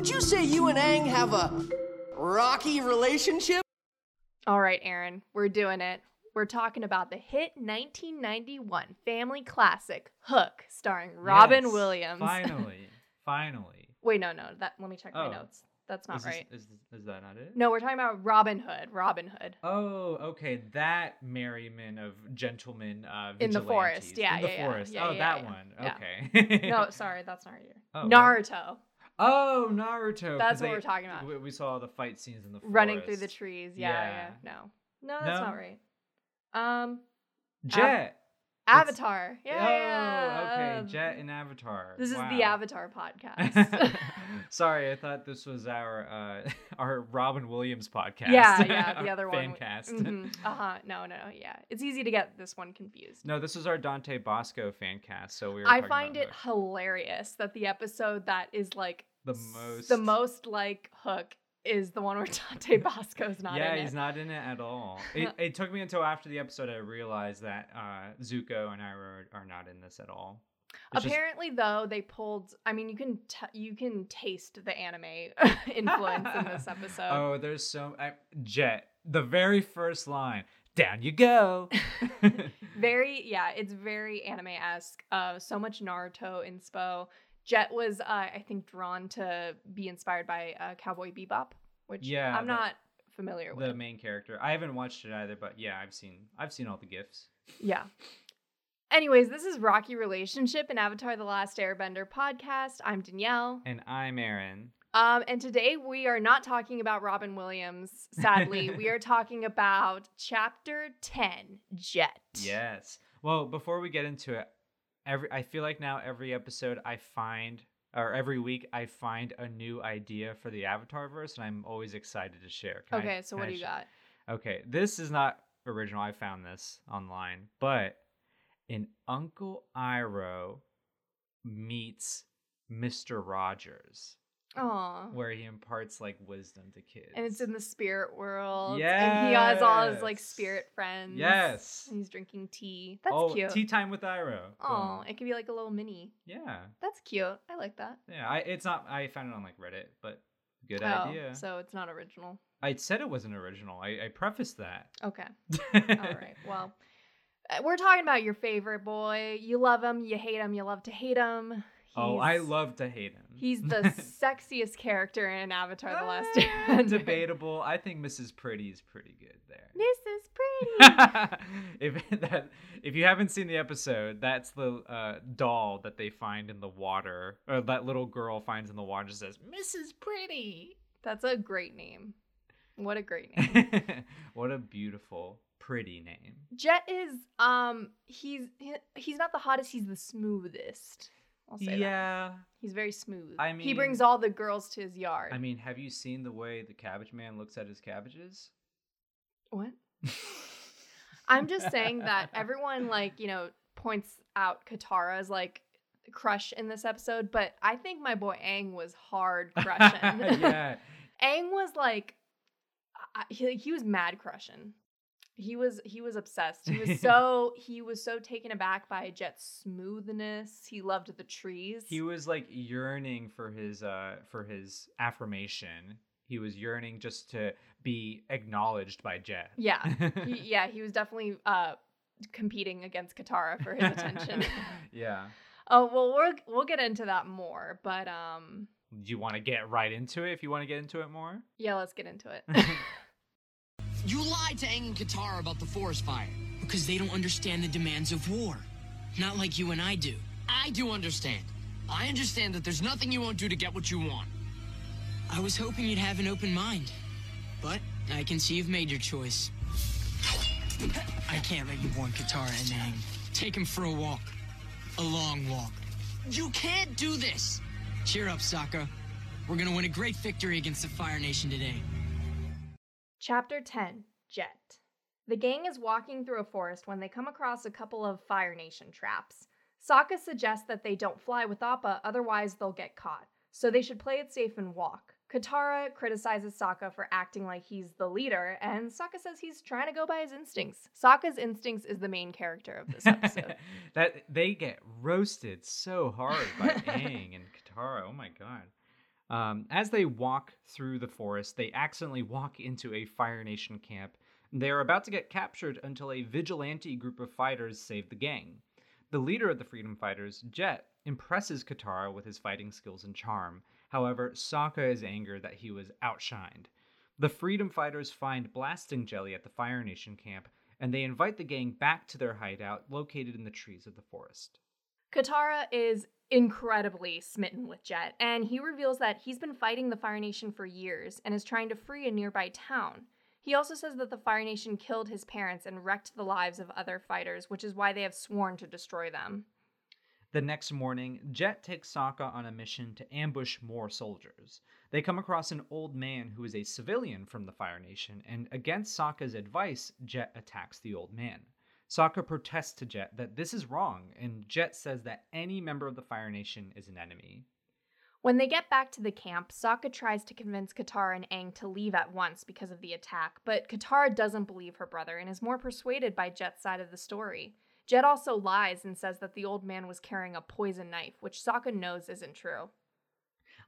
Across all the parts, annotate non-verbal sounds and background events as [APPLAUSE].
Hey, Toph, would you say you and Aang have a rocky relationship? All right, Aaron, we're doing it. We're talking about the hit 1991 family classic Hook, starring Robin Yes, Williams. Finally, [LAUGHS] finally. Wait, no, no. That let me check my Oh. notes. That's not is, this- right. is, is that not it? No, we're talking about Robin Hood. Robin Hood. Oh, okay. That merriment of gentlemen uh, In the forest. vigilantes. Yeah, In the yeah, yeah. forest. Yeah, oh, yeah, that yeah. one. Yeah. Okay. No, [LAUGHS] sorry, that's not here. Oh, what? Oh, Naruto. That's what they- we're talking about. We, we saw the fight scenes in the forest. Running through the trees. Yeah, yeah. Yeah. No. No, that's No? not right. Um Jet. It's- Avatar. Yeah, oh, yeah. okay. Jet and Avatar. This is the Avatar [LAUGHS] podcast. [LAUGHS] Sorry, I thought this was our uh, [LAUGHS] our Robin Williams podcast. yeah, yeah, the other fan one. cast. Uh huh. No, no, yeah. It's easy to get this one confused. No, this is our Dante Basco fan cast. So we were. I find it hilarious that the episode that is like the most. the most like Hook is the one where [LAUGHS] Dante Basco's not yeah, he's not in it at all. [LAUGHS] It, it took me until after the episode I realized that uh, Zuko and Iroh are not in this at all. It's just- Apparently, though, they pulled. I mean, you can t- you can taste the anime [LAUGHS] influence in this episode. oh, there's so I, Jet. The very first line. Down you go. very yeah it's very anime esque uh so much naruto inspo jet was uh, i think drawn to be inspired by uh, cowboy bebop which Yeah, i'm the- not familiar with. the main character. I haven't watched it either, but yeah, I've seen I've seen all the gifs. yeah anyways this is rocky relationship and avatar the last airbender podcast i'm danielle And I'm Aaron. um and today we are not talking about robin williams sadly [LAUGHS] we are talking about chapter 10 jet Yes. Well, before we get into it, every I feel like now every episode I find or every week I find a new idea for the Avatar verse and I'm always excited to share. Can I- okay so what I do you sh- got Okay, this is not original. I found this online, but in Uncle Iroh meets Mr. Rogers, oh where he imparts like wisdom to kids. And it's in the spirit world. And he has all his like spirit friends. Yes. And he's drinking tea. That's oh, cute. tea time with Iroh. Oh, it could be like a little mini. yeah. That's cute. I like that. Yeah, I it's not. I found it on like Reddit, but good oh, idea. so it's not original. I said it wasn't original. I, I prefaced that. Okay. [LAUGHS] All right. Well, uh, we're talking about your favorite boy. You love him. You hate him. You love to hate him. Oh, I love to hate him. He's the [LAUGHS] sexiest character in Avatar: The Last Ah, Airbender. Debatable. I think Mrs. Pretty is pretty good there. Mrs. Pretty. [LAUGHS] if [LAUGHS] that if you haven't seen the episode, that's the uh, doll that they find in the water, or that little girl finds in the water. Just says Mrs. Pretty. That's a great name. What a great name. what a beautiful, pretty name. Jet is um he's he, he's not the hottest, he's the smoothest. I'll say that. Yeah. He's very smooth. I mean, he brings all the girls to his yard. I mean, have you seen the way the cabbage man looks at his cabbages? what? [LAUGHS] I'm just saying that everyone like, you know, points out Katara's like crush in this episode, but I think my boy Aang was hard [LAUGHS] crushing. yeah. [LAUGHS] Aang was like I- he, he was mad crushing. He was he was obsessed. He was [LAUGHS] so he was so taken aback by Jet's smoothness. He loved the trees. He was like yearning for his uh for his affirmation. He was yearning just to be acknowledged by Jet. yeah. He, [LAUGHS] yeah, he was definitely uh competing against Katara for his attention. [LAUGHS] yeah. oh, well we'll we'll get into that more, but um Do you want to get right into it if you want to get into it more? yeah, let's get into it. You lied to Aang and Katara about the forest fire. Because they don't understand the demands of war. Not like you and I do. I do understand. I understand that there's nothing you won't do to get what you want. I was hoping you'd have an open mind. But I can see you've made your choice. I can't let you warn Katara and Aang. Take him for a walk. A long walk. You can't do this. Cheer up, Sokka. We're gonna win a great victory against the Fire Nation today. Chapter 10 Jet. The gang is walking through a forest when they come across a couple of Fire Nation traps. Sokka suggests that they don't fly with Appa, otherwise, they'll get caught, so they should play it safe and walk. Katara criticizes Sokka for acting like he's the leader, and Sokka says he's trying to go by his instincts. Sokka's instincts is the main character of this episode. [LAUGHS] that they get roasted so hard by [LAUGHS] Aang and Katara. Oh my god. Um, as they walk through the forest, they accidentally walk into a Fire Nation camp. They are about to get captured until a vigilante group of fighters save the gang. The leader of the Freedom Fighters, Jet, impresses Katara with his fighting skills and charm. However, Sokka is angered that he was outshined. The Freedom Fighters find blasting jelly at the Fire Nation camp, and they invite the gang back to their hideout located in the trees of the forest. Katara is incredibly smitten with Jet, and he reveals that he's been fighting the Fire Nation for years and is trying to free a nearby town. He also says that the Fire Nation killed his parents and wrecked the lives of other fighters, which is why they have sworn to destroy them. The next morning, Jet takes Sokka on a mission to ambush more soldiers. They come across an old man who is a civilian from the Fire Nation, and against Sokka's advice, Jet attacks the old man. Sokka protests to Jet that this is wrong, and Jet says that any member of the Fire Nation is an enemy. When they get back to the camp, Sokka tries to convince Katara and Aang to leave at once because of the attack, but Katara doesn't believe her brother and is more persuaded by Jet's side of the story. Jet also lies and says that the old man was carrying a poison knife, which Sokka knows isn't true.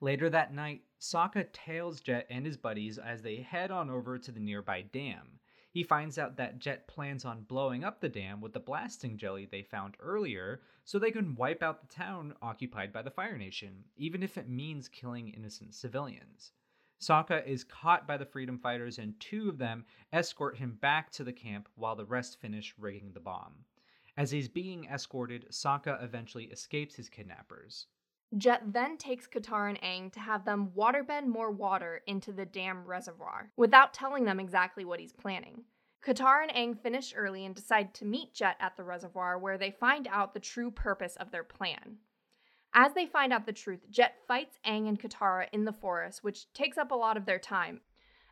Later that night, Sokka tails Jet and his buddies as they head on over to the nearby dam. He finds out that Jet plans on blowing up the dam with the blasting jelly they found earlier so they can wipe out the town occupied by the Fire Nation, even if it means killing innocent civilians. Sokka is caught by the freedom fighters and two of them escort him back to the camp while the rest finish rigging the bomb. As he's being escorted, Sokka eventually escapes his kidnappers. Jet then takes Katara and Aang to have them waterbend more water into the dam reservoir, without telling them exactly what he's planning. Katara and Aang finish early and decide to meet Jet at the reservoir where they find out the true purpose of their plan. As they find out the truth, Jet fights Aang and Katara in the forest, which takes up a lot of their time.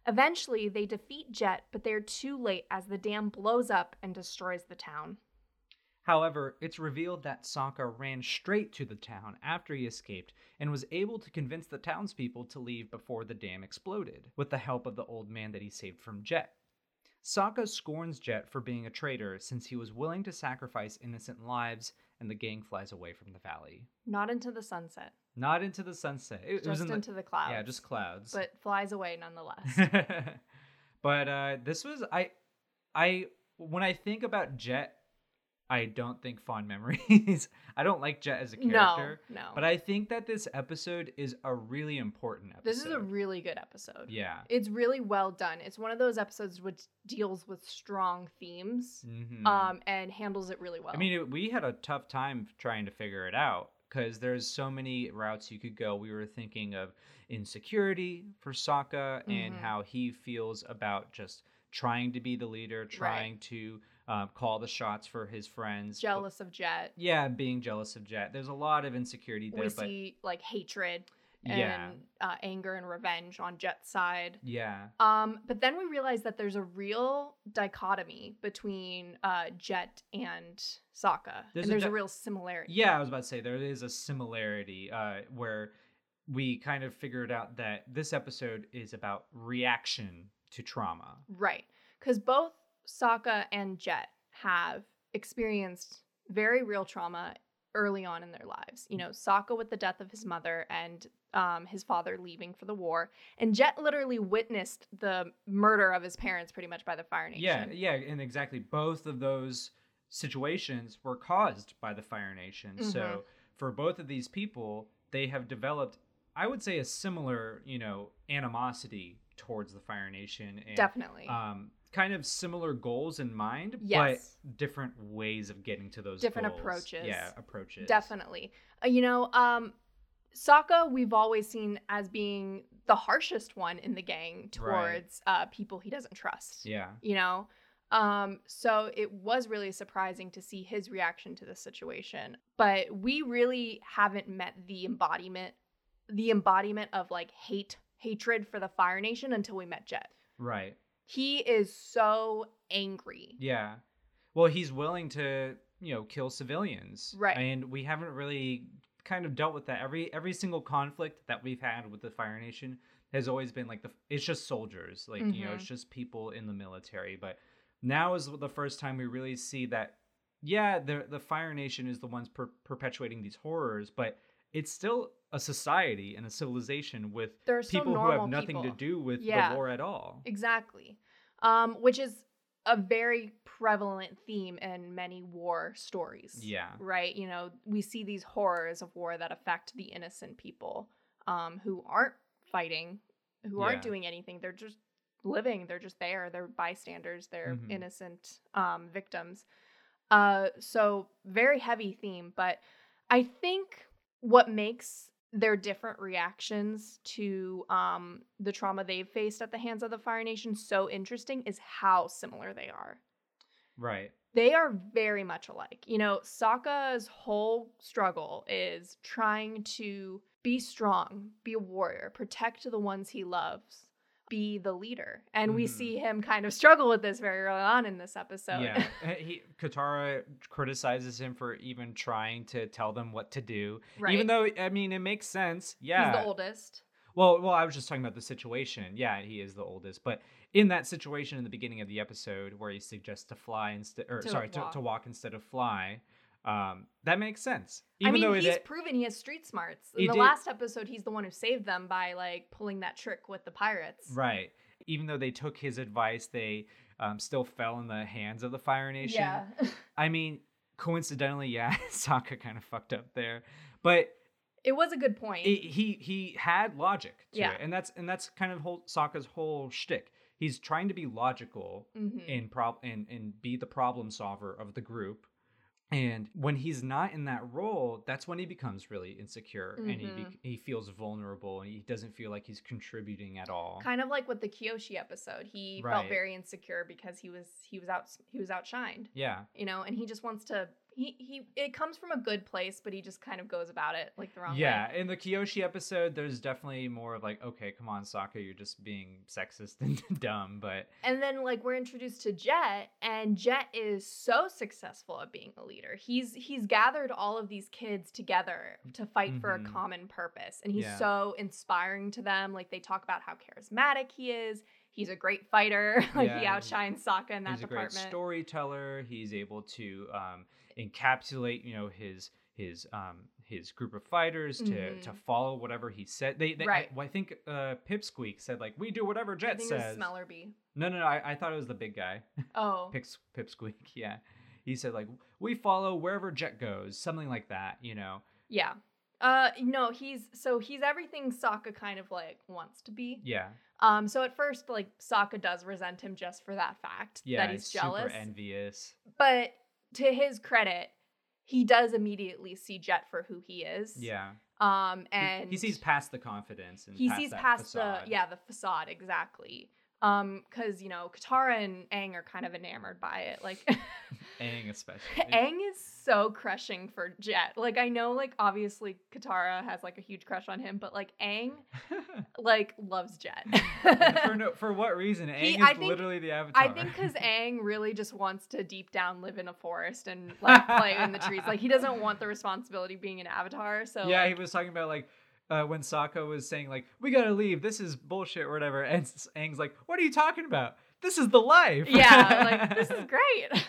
Eventually, they defeat Jet, but they're too late as the dam blows up and destroys the town. However, it's revealed that Sokka ran straight to the town after he escaped and was able to convince the townspeople to leave before the dam exploded, with the help of the old man that he saved from Jet. Sokka scorns Jet for being a traitor since he was willing to sacrifice innocent lives, and the gang flies away from the valley. Not into the sunset, Not into the sunset. It, it was just in into the clouds. Yeah, just clouds. But flies away nonetheless. [LAUGHS] but uh, this was I, I when I think about Jet, I don't think fond memories. [LAUGHS] I don't like Jet as a character. no. no. But I think that this episode is a really important episode. this is a really good episode. yeah. It's really well done. It's one of those episodes which deals with strong themes Mhm. um, and handles it really well. I mean, it, we had a tough time trying to figure it out because there's so many routes you could go. We were thinking of insecurity for Sokka and Mhm. how he feels about just trying to be the leader, trying to um, call the shots for his friends. but- jealous of Jet. yeah, being jealous of Jet. There's a lot of insecurity there, we but see like hatred and yeah, uh, anger and revenge on Jet's side. yeah, Um, but then we realize that there's a real dichotomy between uh, Jet and Sokka, There's and a there's a, di- real similarity. yeah. I was about to say there is a similarity uh, where we kind of figured out that this episode is about reaction to trauma. Right. Because both Sokka and Jet have experienced very real trauma early on in their lives. You know, Sokka with the death of his mother and um, his father leaving for the war, and Jet literally witnessed the murder of his parents pretty much by the Fire Nation. Yeah, yeah, and exactly both of those situations were caused by the Fire Nation. Mhm. So for both of these people, they have developed, I would say, a similar, you know, animosity towards the Fire Nation and Definitely. um, kind of similar goals in mind, Yes. but different ways of getting to those Different goals. approaches. Yeah, approaches. Definitely. Uh, you know, um, Sokka, we've always seen as being the harshest one in the gang towards uh, people he doesn't trust. Yeah. You know? Um, so it was really surprising to see his reaction to the situation. But we really haven't met the embodiment, the embodiment of like hate, hatred for the Fire Nation until we met Jet. Right. He is so angry. Yeah. Well, he's willing to, you know, kill civilians. Right. And we haven't really kind of dealt with that. Every every single conflict that we've had with the Fire Nation has always been like the it's just soldiers, like, you know, it's mm-hmm. just people in the military, but now is the first time we really see that yeah, the the Fire Nation is the ones per- perpetuating these horrors, but it's still a society and a civilization with people who have nothing to do with Yeah. the war at all. Exactly. Um, which is a very prevalent theme in many war stories. Yeah. Right? You know, we see these horrors of war that affect the innocent people um, who aren't fighting, who aren't doing anything. They're just living, they're just there. They're bystanders, they're Mhm. innocent um, victims. Uh, so, very heavy theme, but I think what makes their different reactions to um, the trauma they've faced at the hands of the Fire Nation so interesting is how similar they are. Right. They are very much alike. You know, Sokka's whole struggle is trying to be strong, be a warrior, protect the ones he loves, be the leader. And we Mhm. see him kind of struggle with this very early on in this episode. Yeah, uh, [LAUGHS] he Katara criticizes him for even trying to tell them what to do, right. even though I mean it makes sense. Yeah, he's the oldest. Well, well, I was just talking about the situation. Yeah, he is the oldest, but in that situation in the beginning of the episode where he suggests to fly instead, or To sorry, to, to walk instead of fly, um, that makes sense. Even I mean, though he's it, proven he has street smarts. In the did- last episode, he's the one who saved them by like pulling that trick with the pirates. right, even though they took his advice, they um, still fell in the hands of the Fire Nation. Yeah. [LAUGHS] I mean, coincidentally, yeah, [LAUGHS] Sokka kind of fucked up there, but it was a good point. it, he he had logic to Yeah. it, and that's and that's kind of whole Sokka's whole shtick. He's trying to be logical Mhm. and prob and and be the problem solver of the group. And when he's not in that role, that's when he becomes really insecure and he Mhm. be- he feels vulnerable and he doesn't feel like he's contributing at all. Kind of like with the Kyoshi episode, he Right. felt very insecure because he was he was out he was outshined, yeah. you know, and he just wants to he he it comes from a good place, but he just kind of goes about it like the wrong Yeah, way. in the Kyoshi episode, there's definitely more of like, okay, come on, Sokka, you're just being sexist [LAUGHS] and dumb, but And then like we're introduced to Jet, and Jet is so successful at being a leader. He's he's gathered all of these kids together to fight for a Mhm. common purpose, and he's Yeah. so inspiring to them. Like they talk about how charismatic he is. He's a great fighter. [LAUGHS] like he outshines Sokka in that he's a great department. storyteller. He's able to um, encapsulate, you know, his his um, his group of fighters to to Mhm. follow whatever he said. They, they Right. I, well, I think uh, Pipsqueak said like, "We do whatever I Jet think it was says." Smellerbee. No, no, no. I, I thought it was the big guy, Oh, [LAUGHS] Pips, Pipsqueak. [LAUGHS] Yeah, he said like, "We follow wherever Jet goes," something like that. You know. yeah. Uh, no, he's so he's everything Sokka kind of like wants to be. Yeah. Um, so at first, like Sokka does resent him just for that fact Yeah. that he's jealous. super envious. But to his credit, he does immediately see Jet for who he is. Yeah. Um, He- and he, sees past the confidence and he past sees past facade. the yeah the facade exactly. Um, because you know Katara and Aang are kind of enamored by it. Like [LAUGHS] Aang especially. [LAUGHS] Aang is so crushing for Jet. Like I know, like obviously Katara has like a huge crush on him, but like Aang [LAUGHS] like loves Jet. [LAUGHS] for no, for what reason? Aang He- is think- literally the avatar. I think because Aang really just wants to deep down live in a forest and like play in the trees. Like he doesn't want the responsibility of being an avatar. So yeah, like, he was talking about like uh, when Sokka was saying like we gotta leave, this is bullshit or whatever, and Aang's like, what are you talking about? This is the life. yeah, like this is [LAUGHS] great.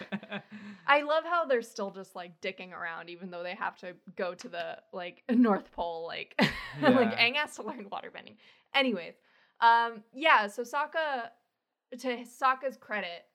I love how they're still just like dicking around, even though they have to go to the like North Pole. Like, [LAUGHS] like Yeah. Aang has to learn waterbending. Anyways, um, yeah. So Sokka, to Sokka's credit,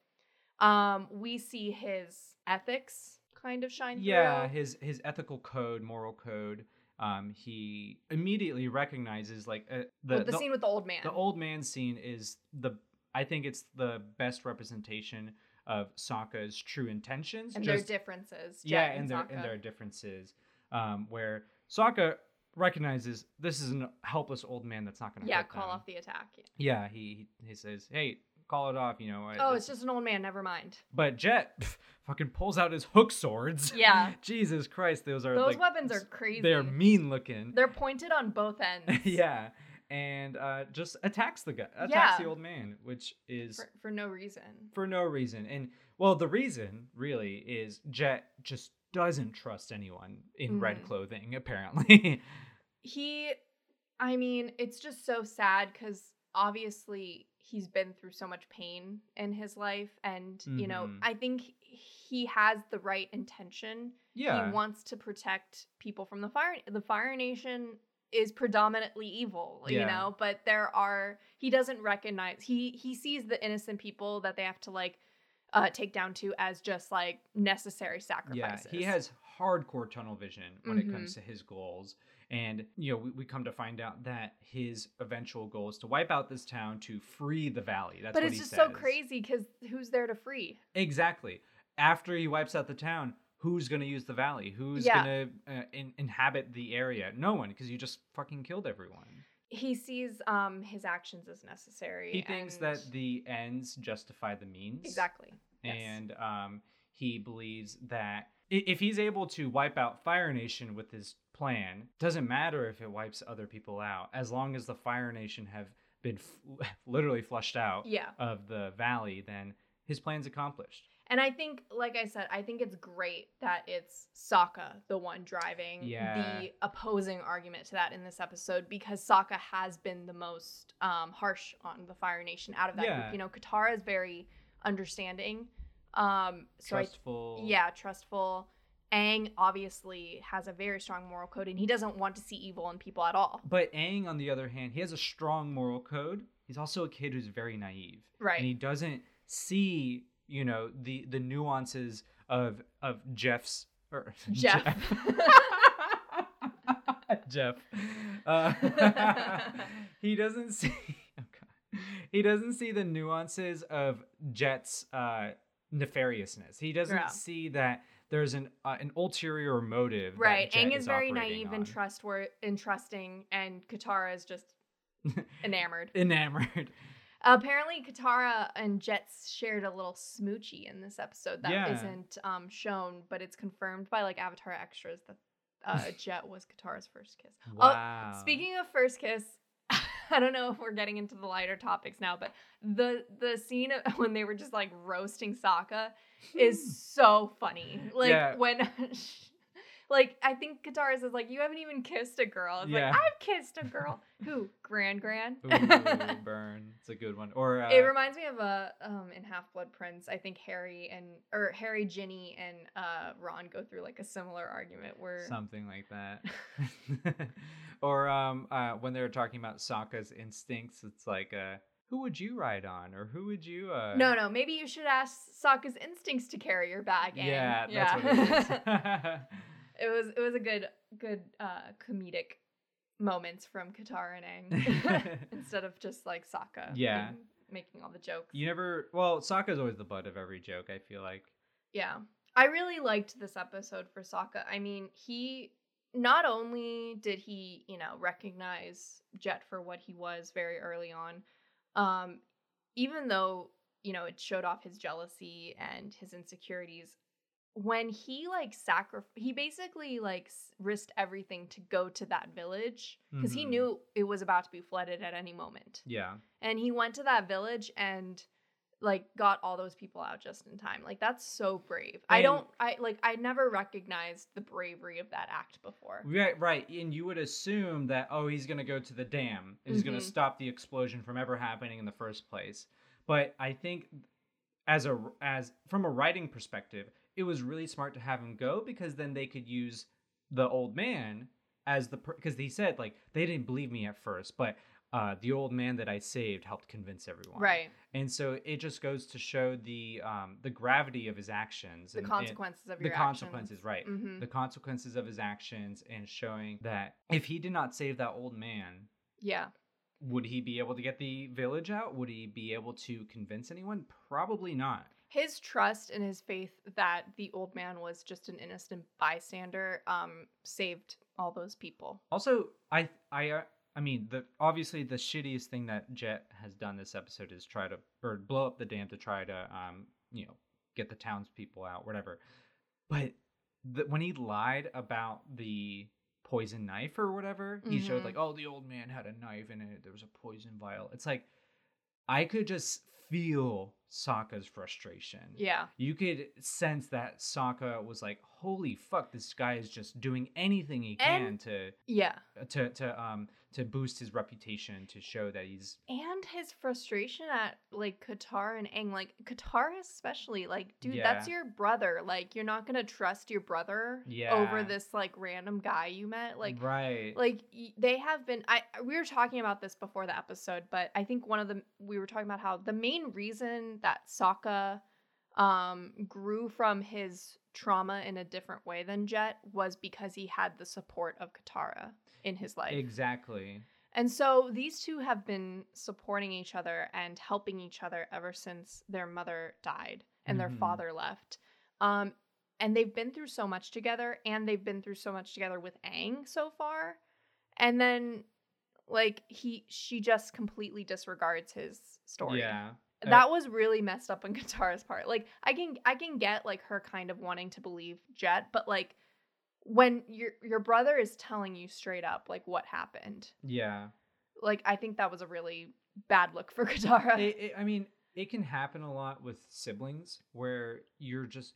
um, we see his ethics kind of shine yeah, through. his his ethical code, moral code. Um, he immediately recognizes like uh, the Well, the, scene with the old man. the old man scene is the I think it's the best representation of Sokka's true intentions. and just- their differences. Jet yeah, and, and their Sokka. and their differences, um, where Sokka recognizes this is a helpless old man that's not going to yeah, call them. off the attack. Yeah, he he says, "Hey, call it off," you know. Oh, uh, it's just an old man. Never mind. But Jet pff, [LAUGHS] fucking pulls out his hook swords. Yeah. [LAUGHS] Jesus Christ, those are Those like, weapons are crazy. They're mean looking. They're pointed on both [LAUGHS] ends. yeah, and uh, just attacks the guy, attacks Yeah. the old man, which is For, for no reason. for no reason. And well, the reason really is Jet just doesn't trust anyone in red Mhm. clothing, apparently. [LAUGHS] he i mean it's just so sad because obviously he's been through so much pain in his life and you know Mhm. i think he has the right intention. Yeah. He wants to protect people from the fire the Fire Nation is predominantly evil, you know, but there are he doesn't recognize he he sees the innocent people that they have to like uh take down to as just like necessary sacrifices. yeah, he has hardcore tunnel vision when it comes Mhm. to his goals. And, you know, we, we come to find out that his eventual goal is to wipe out this town to free the valley. That's But what it's just so crazy cuz who's there to free? Exactly. After he wipes out the town, who's going to use the valley? Who's Yeah. going to uh, in- inhabit the area? No one, because you just fucking killed everyone. He sees um his actions as necessary. He thinks that the ends justify the means. Exactly. Yes. And um, he believes that if he's able to wipe out Fire Nation with his plan, doesn't matter if it wipes other people out, as long as the Fire Nation have been f- [LAUGHS] literally flushed out Yeah. of the valley, then his plan's accomplished. And I think, like I said, I think it's great that it's Sokka, the one driving Yeah. the opposing argument to that in this episode, because Sokka has been the most um, harsh on the Fire Nation out of that Yeah. group. You know, Katara is very understanding. Um, so Trustful. I, yeah, trustful. Aang obviously has a very strong moral code, and he doesn't want to see evil in people at all. But Aang, on the other hand, he has a strong moral code. He's also a kid who's very naive. Right. And he doesn't see, you know, the the nuances of of Jeff's or [LAUGHS] Jeff. Jeff. [LAUGHS] Uh, [LAUGHS] he doesn't see okay. He doesn't see the nuances of Jet's uh nefariousness. He doesn't Yeah. see that there's an uh, an ulterior motive. Right. Aang is very naive on. and trustworthy and trusting, and Katara is just enamored. enamored. Apparently, Katara and Jets shared a little smoochie in this episode that Yeah. not um, shown, but it's confirmed by like Avatar extras that uh, [LAUGHS] Jet was Katara's first kiss. Wow. Oh, speaking of first kiss, [LAUGHS] I don't know if we're getting into the lighter topics now, but the the scene of- [LAUGHS] when they were just like roasting Sokka is so funny. Like Yeah. when. Like I think Katara says like you haven't even kissed a girl. It's Yeah. like I've kissed a girl. [LAUGHS] Who? Gran Gran. Ooh, [LAUGHS] burn. It's a good one. Or uh, It reminds me of a um in Half Blood Prince. I think Harry and or Harry, Ginny, and uh Ron go through like a similar argument where something like that. [LAUGHS] or um, uh, when they were talking about Sokka's instincts, it's like, uh, who would you ride on, or who would you? Uh... no, no, maybe you should ask Sokka's instincts to carry your bag. Aang. Yeah, that's what it is. It was it was a good good uh comedic moments from Katara and Aang [LAUGHS] [LAUGHS] instead of just like Sokka. Yeah. being- making all the jokes. you never. Well, Sokka's always the butt of every joke. I feel like. Yeah. I really liked this episode for Sokka. I mean, he not only did he, you know, recognize Jet for what he was very early on, um, even though, you know, it showed off his jealousy and his insecurities, when he like sacrificed, he basically like risked everything to go to that village because he Mhm. knew it was about to be flooded at any moment Yeah. and he went to that village and like got all those people out just in time like that's so brave i don't i like i never recognized the bravery of that act before Right, right, and you would assume that oh, he's gonna go to the dam and he's gonna Mhm. stop the explosion from ever happening in the first place. But I think, as a as from a writing perspective, it was really smart to have him go because then they could use the old man as the because he said like they didn't believe me at first, but uh, the old man that I saved helped convince everyone. right and so it just goes to show the um, the gravity of his actions, the and- and- consequences of the consequences, right? Mhm. The consequences of his actions, and showing that if he did not save that old man, yeah would he be able to get the village out? Would he be able to convince anyone? Probably not. His trust and his faith that the old man was just an innocent bystander um saved all those people Also, I, I, uh, I mean, the obviously the shittiest thing that Jet has done this episode is try to or blow up the dam to try to, um, you know, get the townspeople out, whatever. But the, when he lied about the poison knife or whatever, he showed Mhm. like, oh, the old man had a knife in it. There was a poison vial. It's like I could just feel Sokka's frustration. Yeah. You could sense that Sokka was like, "Holy fuck, this guy is just doing anything he can And- to Yeah. to to um to boost his reputation to show that he's And his frustration at like Katara and Aang, like Katara especially, like, dude, Yeah. that's your brother. Like, you're not gonna trust your brother Yeah. over this like random guy you met. Like, right. like they have been. I we were talking about this before the episode, but I think one of the we were talking about how the main reason that Sokka um grew from his trauma in a different way than Jet was because he had the support of Katara in his life. exactly. And so these two have been supporting each other and helping each other ever since their mother died and their Mhm. father left. Um, and they've been through so much together, and they've been through so much together with Aang so far. And then, like he, she just completely disregards his story. Yeah. Uh, That was really messed up on [LAUGHS] Katara's part. Like I can I can get like her kind of wanting to believe Jet, but like when your your brother is telling you straight up like what happened, yeah. like I think that was a really bad look for [LAUGHS] Katara. It, it, I mean, it can happen a lot with siblings where you're just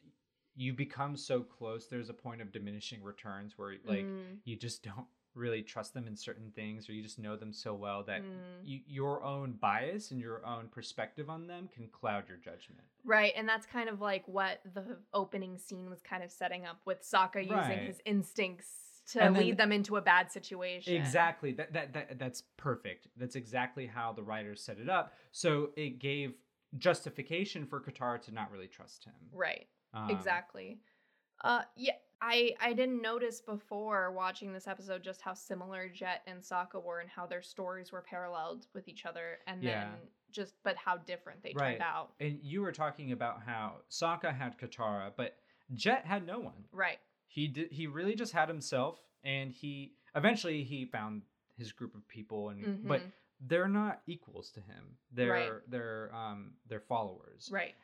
you become so close. There's a point of diminishing returns where like Mm, you just don't really trust them in certain things, or you just know them so well that mm. you, your own bias and your own perspective on them can cloud your judgment. right, and that's kind of like what the opening scene was kind of setting up with Sokka using his instincts to And then- lead them into a bad situation. Exactly. That, that that that's perfect. That's exactly how the writers set it up. So it gave justification for Katara to not really trust him. Right. Um, exactly uh yeah i i didn't notice before watching this episode just how similar jet and Sokka were and how their stories were paralleled with each other and Yeah. then just but how different they Right. turned out And you were talking about how Sokka had Katara, but Jet had no one. right He did. He really just had himself, and he eventually he found his group of people, and but Mhm. they're not equals to him. They're Right. they're um they're followers. right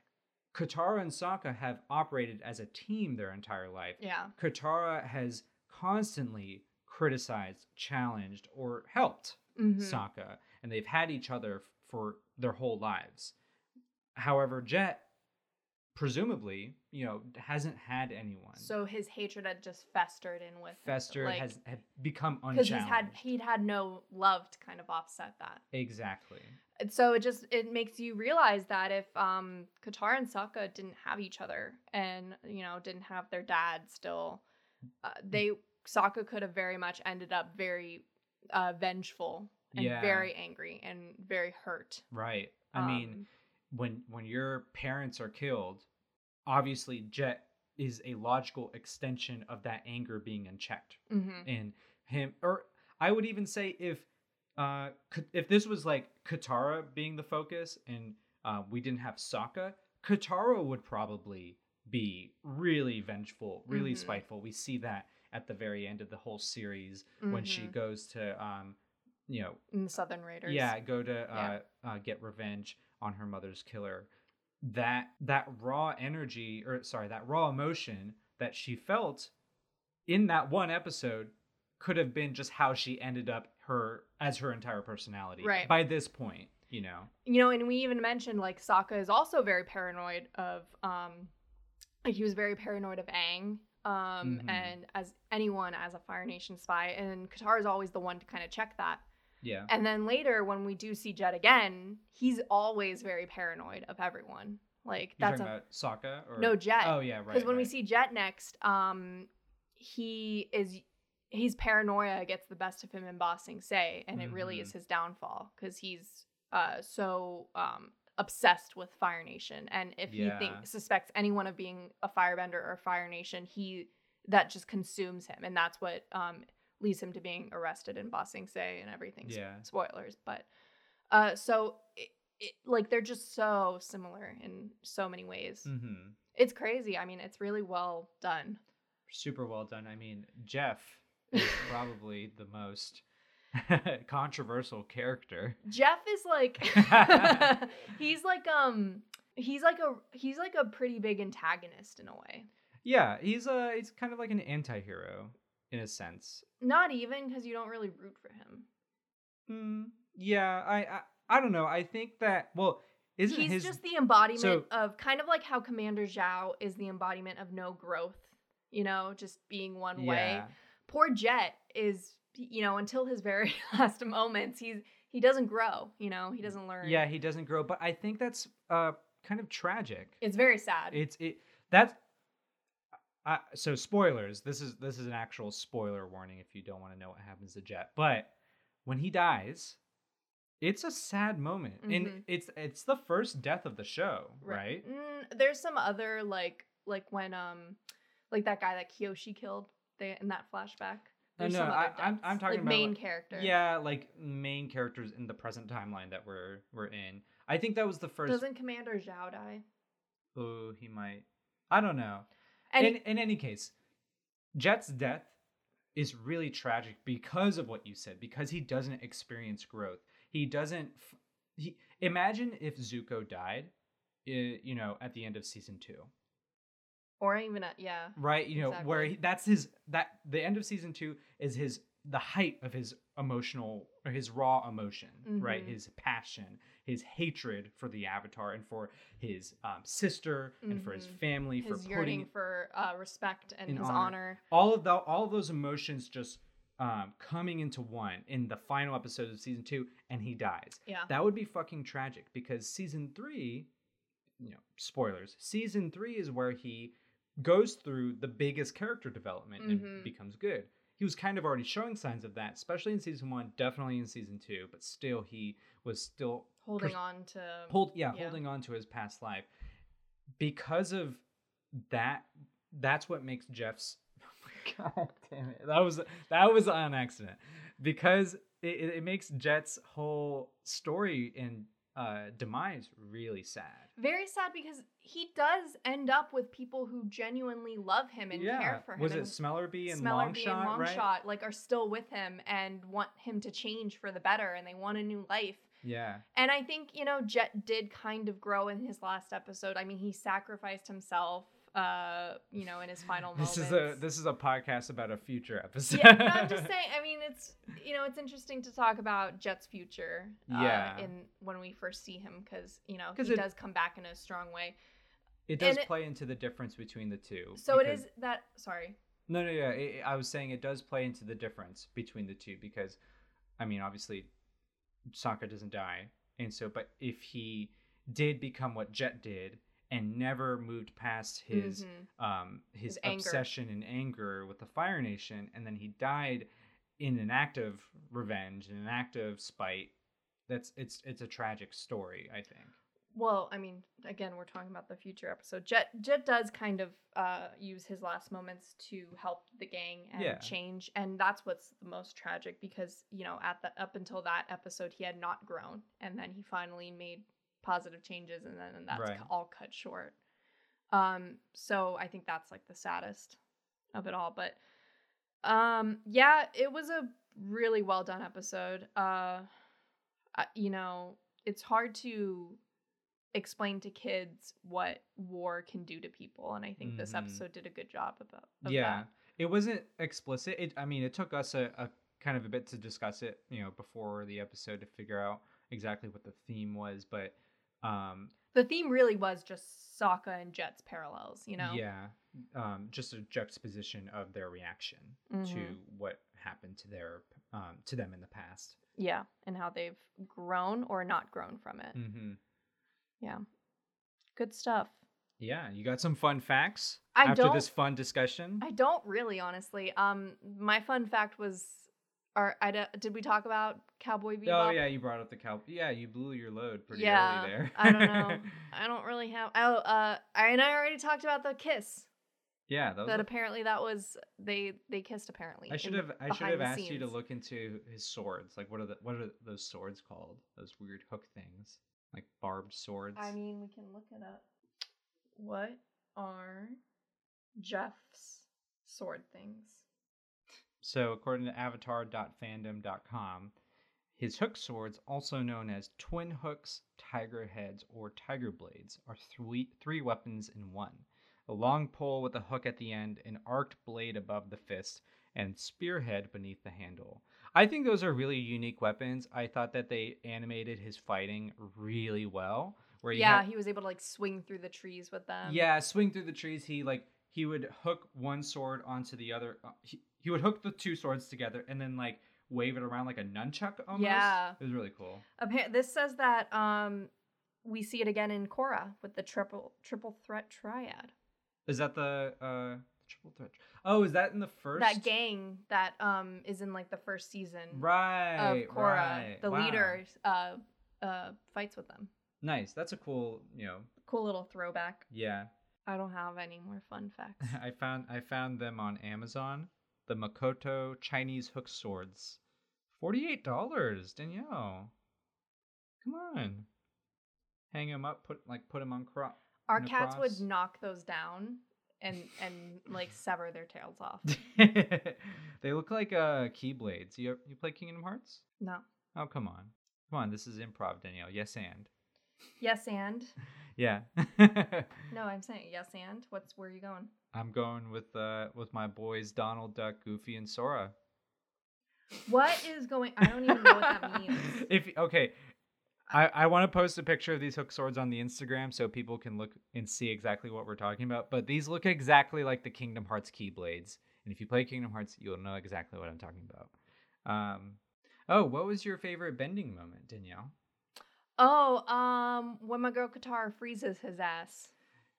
Katara and Sokka have operated as a team their entire life. yeah Katara has constantly criticized, challenged, or helped Mhm. Sokka, and they've had each other for their whole lives. However, Jet, presumably, you know, hasn't had anyone. so his hatred had just festered in with Fester like, has had become because unchallenged. he's had he'd had no love to kind of offset that exactly. So it just it makes you realize that if um Katara and Sokka didn't have each other and you know didn't have their dad still, uh, they Sokka could have very much ended up very uh, vengeful and Yeah. very angry and very hurt. Right. I mean, Um, when when your parents are killed, obviously Jet is a logical extension of that anger being unchecked. mhm. and him or i would even say if uh if this was like katara being the focus and uh, we didn't have Sokka, katara would probably be really vengeful really Mhm. spiteful we see that at the very end of the whole series when she Mhm. goes to um you know in the Southern Raiders. yeah go to Yeah. uh, uh get revenge on her mother's killer that that raw energy or sorry that raw emotion that she felt in that one episode could have been just how she ended up her as her entire personality Right. by this point you know you know, and we even mentioned like Sokka is also very paranoid of um like he was very paranoid of Aang. Um Mhm. and as anyone as a Fire Nation spy, and Katara is always the one to kind of check that. Yeah And then later when we do see Jet again, he's always very paranoid of everyone. Like you're that's a about Sokka or no Jet. oh yeah right Because when we see Jet next, um he is his paranoia gets the best of him in Ba Sing Se, and it really Mhm. is his downfall because he's uh so um obsessed with Fire Nation, and if he Yeah. think suspects anyone of being a Firebender or Fire Nation, he that just consumes him, and that's what um leads him to being arrested in Ba Sing Se and everything. Yeah. spoilers, but uh so. It, it, like they're just so similar in so many ways. Mhm. It's crazy. I mean, it's really well done. super well done i mean jeff [LAUGHS] is probably the most [LAUGHS] controversial character Jeff is like [LAUGHS] he's like um he's like a he's like a pretty big antagonist in a way. Yeah, he's uh he's kind of like an anti-hero in a sense. Not even because you don't really root for him. Mm, yeah, I, I I don't know. I think that well, isn't He's his just the embodiment so- of kind of like how Commander Zhao is the embodiment of no growth, you know, just being one way. Poor Jet is, you know, until his very [LAUGHS] last moments, he's he doesn't grow, you know, he doesn't learn. Yeah, he doesn't grow, but I think that's uh kind of tragic. It's very sad. It's it that's I, so spoilers. This is this is an actual spoiler warning if you don't want to know what happens to Jet. But when he dies, it's a sad moment, and Mhm. it's it's the first death of the show, right? Mm, there's some other like like when um like that guy that Kyoshi killed they, in that flashback. No, There's no, some other I- I'm- I'm talking like about, main like- character. Yeah, like main characters in the present timeline that we're we're in. I think that was the 1st Doesn't Commander Zhao die? Oh, he might. I don't know. And in in any case, Jet's death is really tragic because of what you said. Because he doesn't experience growth. He doesn't. f- He imagine if Zuko died, you know, at the end of season two, or even at yeah. right? You know, where he, that's his that the end of season two is his the height of his emotional or his raw emotion, right? Mhm. His passion, his hatred for the Avatar and for his um, sister and for his Mhm. family for His putting yearning for uh, respect and his honor. honor. all of the all of those emotions just um, coming into one in the final episode of season two, and he dies. Yeah. That would be fucking tragic because season three, you know, spoilers. Season three is where he goes through the biggest character development and Mhm. becomes good. He was kind of already showing signs of that, especially in season one, definitely in season two, but still he was still holding pers- on to hold yeah, yeah. holding on to his past life. Because of that that's what makes jeff's [LAUGHS] oh god damn it. That was that was on accident. Because it, it makes jet's whole story and uh demise really sad very sad because he does end up with people who genuinely love him and care for him. was it and smellerbee and Smellerbee longshot and right like are still with him and want him to change for the better and they want a new life. yeah And I think, you know, Jet did kind of grow in his last episode. I mean, he sacrificed himself uh, you know, in his final this moments. is a this is a podcast about a future episode yeah, but I'm just [LAUGHS] saying. I mean, it's you know, it's interesting to talk about Jet's future. Uh, Yeah. In when we first see him, because you know he it- does come back in a strong way. it does and it- play into the difference between the two So it is that. Sorry. No, no, yeah. It, I was saying it does play into the difference between the two because, I mean, obviously, Sokka doesn't die, and so, but if he did become what Jet did and never moved past his Mhm. um his, His anger. obsession and anger with the Fire Nation, and then he died in an act of revenge, in an act of spite. That's it's it's a tragic story, I think. Well, I mean, again, we're talking about the future episode. Jet Jet does kind of uh, use his last moments to help the gang and Yeah. change, and that's what's the most tragic because you know at the up until that episode he had not grown, and then he finally made positive changes, and then that's Right. all cut short. Um, so I think that's like the saddest of it all, but um, yeah, it was a really well done episode. Uh, I- you know, it's hard to explain to kids what war can do to people and i think this Mhm. episode did a good job about of yeah that. it wasn't explicit it i mean it took us a, a kind of a bit to discuss it you know before the episode to figure out exactly what the theme was but um the theme really was just Sokka and Jet's parallels, you know. yeah um just a juxtaposition of their reaction to Mhm. what happened to their um to them in the past Yeah, and how they've grown or not grown from it. mm-hmm. Yeah. Good stuff. yeah you got some fun facts I after this fun discussion I don't really honestly. Um my fun fact was or I did we talk about Cowboy Bebop? oh yeah you brought up the cow yeah you blew your load pretty yeah, early there I don't know. [LAUGHS] I don't really have. Oh, uh, I and I already talked about the kiss. yeah that was that a- apparently that was they they kissed apparently. I should have I should have the asked you to look into his swords. Like what are the what are those swords called? Those weird hook things. Like barbed swords. I mean, we can look it up. What are Jeff's sword things? so according to avatar.fandom.com, his hook swords, also known as twin hooks, tiger heads, or tiger blades, are three three weapons in one. A long pole with a hook at the end, an arced blade above the fist, and spearhead beneath the handle. I think those are really unique weapons. I thought that they animated his fighting really well, Where yeah, had- he was able to like swing through the trees with them. yeah, swing through the trees. He like he would hook one sword onto the other. Uh, he, he would hook the two swords together and then like wave it around like a nunchuck almost. Yeah. it was really cool. Appa- this says that um we see it again in Korra with the triple triple threat triad. Is that the uh triple threat? Oh, is that in the first? That gang that um is in like the first season right of Korra, right. the Wow. leader uh uh fights with them. Nice. That's a cool. You know. Cool little throwback. Yeah. I don't have any more fun facts. [LAUGHS] I found I found them on Amazon. The Makoto Chinese hook swords, forty eight dollars. Danielle, come on, hang them up. Put like put them on crop. Our cats across. would knock those down and and like [LAUGHS] sever their tails off. [LAUGHS] they look like uh keyblades. You you play Kingdom Hearts? No. Oh come on, come on. This is improv, Danielle. Yes and Yes and yeah. no, I'm saying yes and. What's where are you going? I'm going with uh with my boys Donald Duck, Goofy, and Sora. What is going? I don't even know what that [LAUGHS] means. if okay, I I want to post a picture of these hook swords on the Instagram so people can look and see exactly what we're talking about. But these look exactly like the Kingdom Hearts keyblades, and if you play Kingdom Hearts, you'll know exactly what I'm talking about. Um, oh, what was your favorite bending moment, Danielle? Oh, um, when my girl Katara freezes his ass,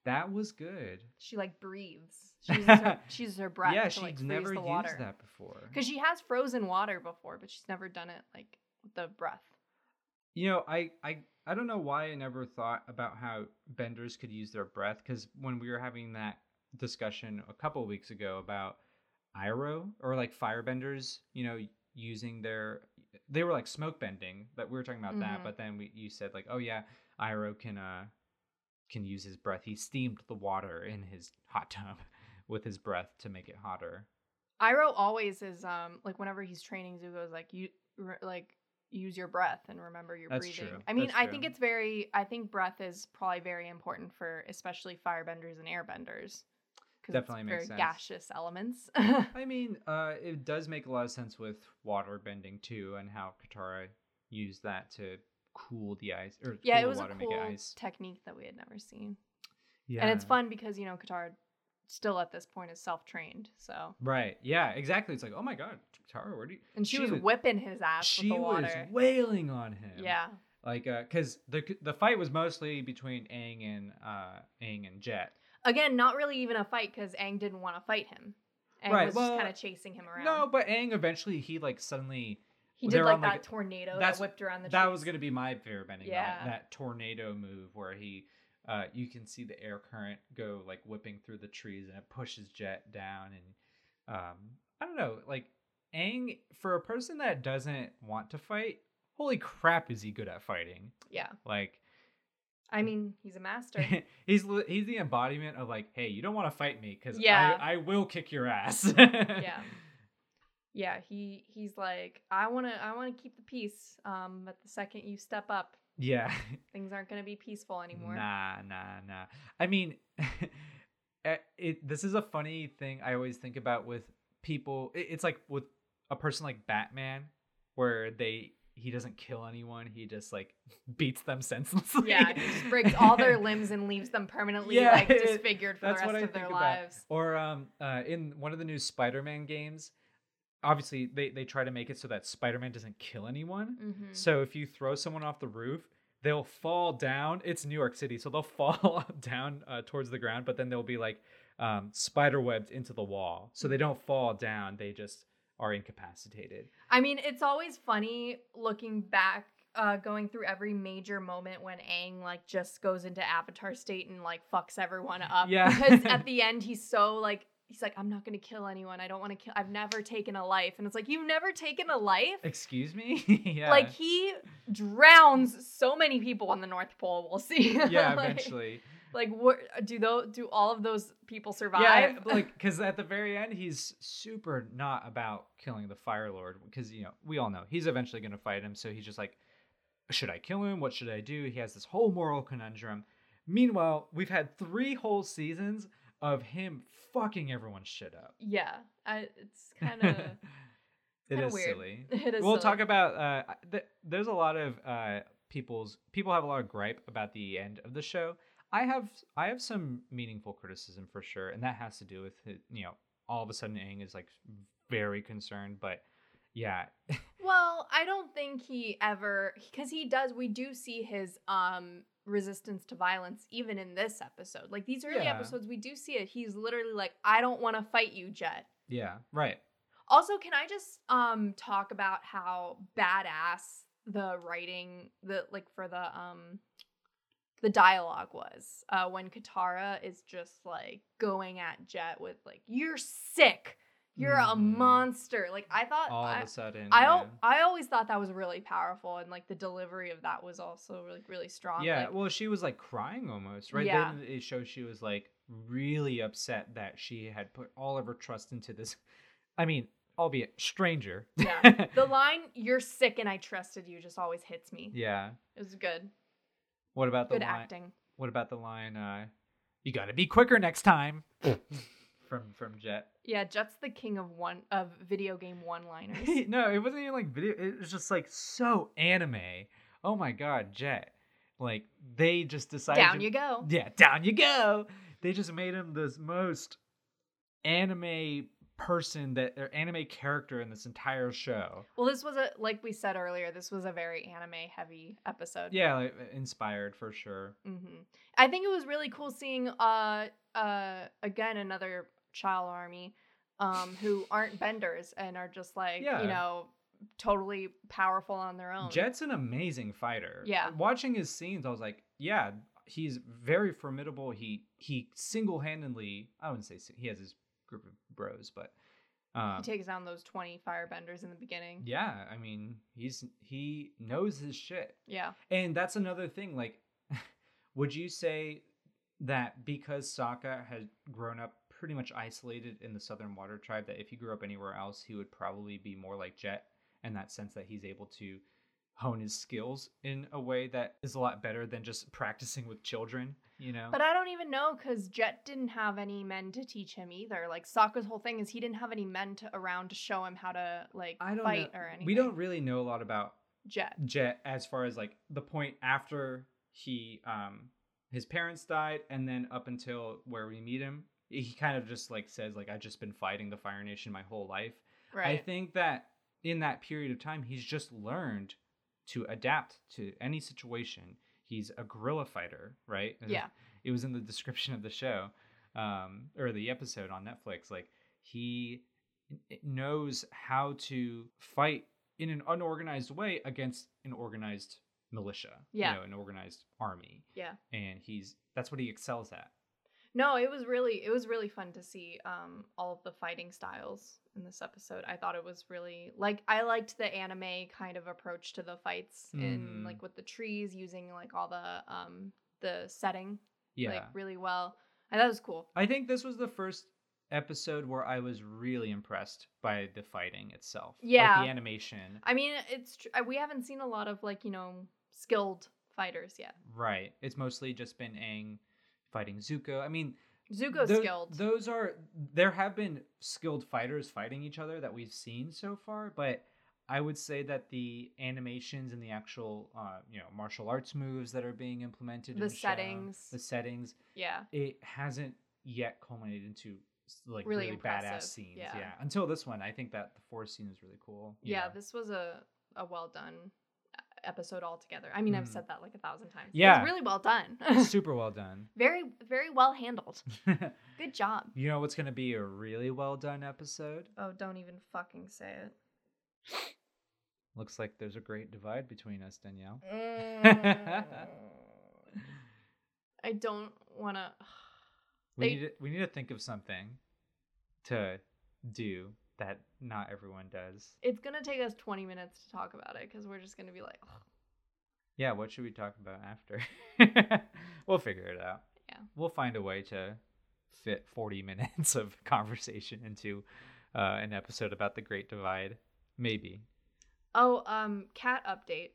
That was good. she like breathes. [LAUGHS] She uses her, she uses her breath yeah, to like freeze never the water. used that before. Because she has frozen water before, but she's never done it like with the breath. You know, I, I I don't know why I never thought about how benders could use their breath because when we were having that discussion a couple of weeks ago about Iroh or like firebenders, you know, using their they were like smoke bending that we were talking about that, Mhm. but then we you said like, oh yeah, Iroh can uh can use his breath. He steamed the water in his hot tub [LAUGHS] with his breath to make it hotter. Iroh always is um like whenever he's training Zuko's like you re- like use your breath and remember your That's breathing. true. I mean, That's I true. think it's very I think breath is probably very important for especially firebenders and airbenders. Definitely makes very sense. gaseous elements. [LAUGHS] I mean, uh, it does make a lot of sense with water bending too, and how Katara used that to cool the ice or yeah, cool it was a cool ice. technique that we had never seen. Yeah, And it's fun because, you know, Katara still at this point is self trained. So Right? Yeah, exactly. It's like, oh my god, Katara, where do you? and she, was whipping his ass She with the was wailing on him. Yeah. like uh, because the the fight was mostly between Aang and uh Aang and Jet. Again, not really even a fight because Aang didn't want to fight him. Aang Right, was well, just kind of chasing him around. No, but Aang eventually he like suddenly he did like on, that like, tornado that whipped around the that trees. was gonna be my favorite bending Yeah. moment. That tornado move where he, uh, you can see the air current go like whipping through the trees and it pushes Jet down and, um, I don't know, like Aang for a person that doesn't want to fight. Holy crap, is he good at fighting? Yeah. Like I mean, he's a master. [LAUGHS] he's he's the embodiment of like, hey, you don't want to fight me because Yeah. I, I will kick your ass. [LAUGHS] yeah. Yeah, he he's like, I wanna I wanna keep the peace. Um, but the second you step up, yeah. [LAUGHS] things aren't gonna be peaceful anymore. Nah, nah, nah. I mean, eh, it. This is a funny thing I always think about with people. it- It's like with a person like Batman, where they he doesn't kill anyone. He just like [LAUGHS] beats them senselessly. Yeah, he just breaks all their limbs and leaves them permanently Yeah, like disfigured for the rest what I of their about. lives. Or um, uh, in one of the new Spider-Man games, obviously they they try to make it so that Spider-Man doesn't kill anyone. Mhm. So if you throw someone off the roof, they'll fall down. It's New York City, so they'll [LAUGHS] fall down uh, towards the ground, but then they'll be like um, spider webbed into the wall, so they don't fall down. They just are incapacitated. I mean, it's always funny looking back, uh, going through every major moment when Aang like just goes into Avatar state and like fucks everyone up. Yeah. [LAUGHS] Because at [LAUGHS] the end he's so like he's like, I'm not gonna kill anyone. I don't want to kill. I've never taken a life, and it's like you've never taken a life. Excuse me. [LAUGHS] yeah. Like he drowns so many people on the North Pole. We'll see. yeah, Like- eventually. Like, what do those? Do all of those people survive? Yeah, like [LAUGHS] because at the very end, he's super not about killing the Fire Lord because you know we all know he's eventually going to fight him. So he's just like, should I kill him? What should I do? He has this whole moral conundrum. Meanwhile, we've had three whole seasons of him fucking everyone's shit up. yeah. I, it's [LAUGHS] kind of. it is weird. silly. [LAUGHS] It is we'll silly. talk about. Uh, th- there's a lot of uh, people's people have a lot of gripe about the end of the show. I have I have some meaningful criticism for sure, and that has to do with it, you know all of a sudden Aang is like very concerned, but yeah, [LAUGHS] Well, I don't think he ever because he does. We do see his um resistance to violence even in this episode. Like these early Yeah. episodes, we do see it. He's literally like, "I don't want to fight you, Jet." yeah, right. Also, can I just um talk about how badass the writing the like for the um the dialogue was uh when Katara is just like going at Jet with like you're sick. You're a Mhm. monster. Like I thought All I, of a sudden, I yeah. I always thought that was really powerful and like the delivery of that was also really really strong. Yeah, Like, well, she was like crying almost, right? Yeah. Then it shows she was like really upset that she had put all of her trust into this. I mean, albeit stranger. yeah. [LAUGHS] the line "You're sick and I trusted you" just always hits me. yeah. It was good. What about the Good line? acting. What about the line? Uh, you got to be quicker next time. [LAUGHS] from from Jet. Yeah, Jet's the king of one of video game one-liners. [LAUGHS] no, it wasn't even like video. It was just like so anime. Oh my god, Jet. Like they just decided. Down to- you go. Yeah, down you go. They just made him the most anime person that or anime character in this entire show. Well, this was a like we said earlier. This was a very anime heavy episode. Yeah, like, inspired for sure. hmm I think it was really cool seeing uh uh again another child army um who [LAUGHS] aren't benders and are just like Yeah. you know totally powerful on their own. Jet's an amazing fighter. Yeah. Watching his scenes, I was like, yeah, he's very formidable. He he single handedly, I wouldn't say he has his group of bros, but um, he takes down those 20 firebenders in the beginning. yeah, I mean, he's he knows his shit. Yeah. And that's another thing. Like, [LAUGHS] would you say that because Sokka had grown up pretty much isolated in the Southern Water Tribe, that if he grew up anywhere else, he would probably be more like Jet in that sense that he's able to hone his skills in a way that is a lot better than just practicing with children, you know? But I don't even know because Jet didn't have any men to teach him either. Like Sokka's whole thing is he didn't have any men to, around to show him how to like I don't fight know. or anything. We don't really know a lot about Jet. Jet as far as like the point after he um his parents died and then up until where we meet him he kind of just like says like I've just been fighting the Fire Nation my whole life. Right. I think that in that period of time he's just learned to adapt to any situation. He's a guerrilla fighter, right? And Yeah. It was in the description of the show um or the episode on Netflix like he knows how to fight in an unorganized way against an organized militia, Yeah. you know, an organized army, yeah. and he's that's what he excels at. No, it was really it was really fun to see um all of the fighting styles in this episode. I thought it was really like I liked the anime kind of approach to the fights in Mhm. like with the trees using like all the um the setting Yeah, like really well. I thought was cool. I think this was the first episode where I was really impressed by the fighting itself. like Yeah. the animation. I mean, it's tr- we haven't seen a lot of like, you know, skilled fighters yet. Right, it's mostly just been Aang fighting Zuko. I mean, Zuko's tho- skilled. Those are there have been skilled fighters fighting each other that we've seen so far, but I would say that the animations and the actual uh, you know martial arts moves that are being implemented, The shown, settings. the settings, yeah. it hasn't yet culminated into like Really really, badass scenes. yeah. Yeah. Until this one, I think that the forest scene is really cool. Yeah, know. this was a a well done episode altogether. I mean, I've Mm. said that like a thousand times. Yeah. It was really well done. [LAUGHS] super well done. very very well handled. [LAUGHS] Good job. you know what's gonna be a really well done episode? Oh, don't even fucking say it. Looks like there's a great divide between us, Danielle. [LAUGHS] I don't want to. [SIGHS] We They- need to, we need to think of something to do that not everyone does. It's gonna take us 20 minutes to talk about it because we're just gonna be like, "Ugh." Yeah, what should we talk about after? [LAUGHS] we'll figure it out. Yeah. We'll find a way to fit 40 [LAUGHS] minutes of conversation into uh, an episode about the Great Divide. Maybe. oh, um, cat update.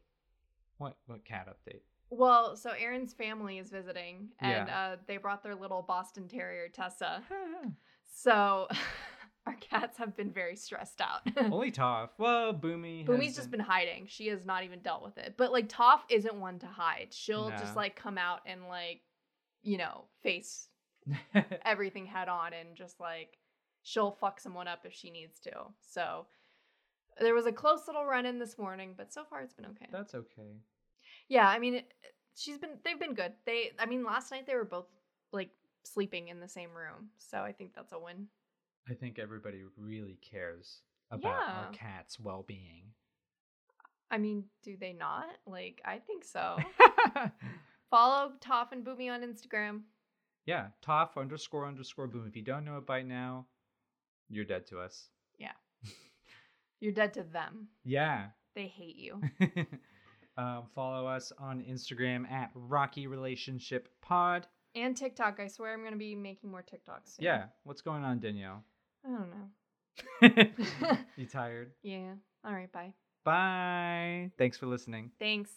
What what cat update? Well, so Aaron's family is visiting, and Yeah. uh, they brought their little Boston Terrier Tessa. [LAUGHS] So cats have been very stressed out. [LAUGHS] Only Toph. Well, Boomy. Boomy's just been hiding. She has not even dealt with it. But like Toph isn't one to hide. She'll just like come out and like, you know, face [LAUGHS] everything head on and just like she'll fuck someone up if she needs to. So there was a close little run in this morning, but so far it's been okay. That's okay. Yeah, I mean, it, she's been they've been good. They I mean, last night they were both like sleeping in the same room. So I think that's a win. I think everybody really cares about our cat's well being. I mean, do they not? Like, I think so. [LAUGHS] Follow Toph and Boomy on Instagram. yeah, Toph underscore underscore boom. If you don't know it by now, you're dead to us. Yeah. you're dead to them. [LAUGHS] Yeah. They hate you. [LAUGHS] um, follow us on Instagram at Rocky Relationship Pod. and TikTok. I swear I'm going to be making more TikToks. soon. Yeah. What's going on, Danielle? I don't know. [LAUGHS] [LAUGHS] you tired? yeah. All right. Bye. Bye. Thanks for listening. Thanks.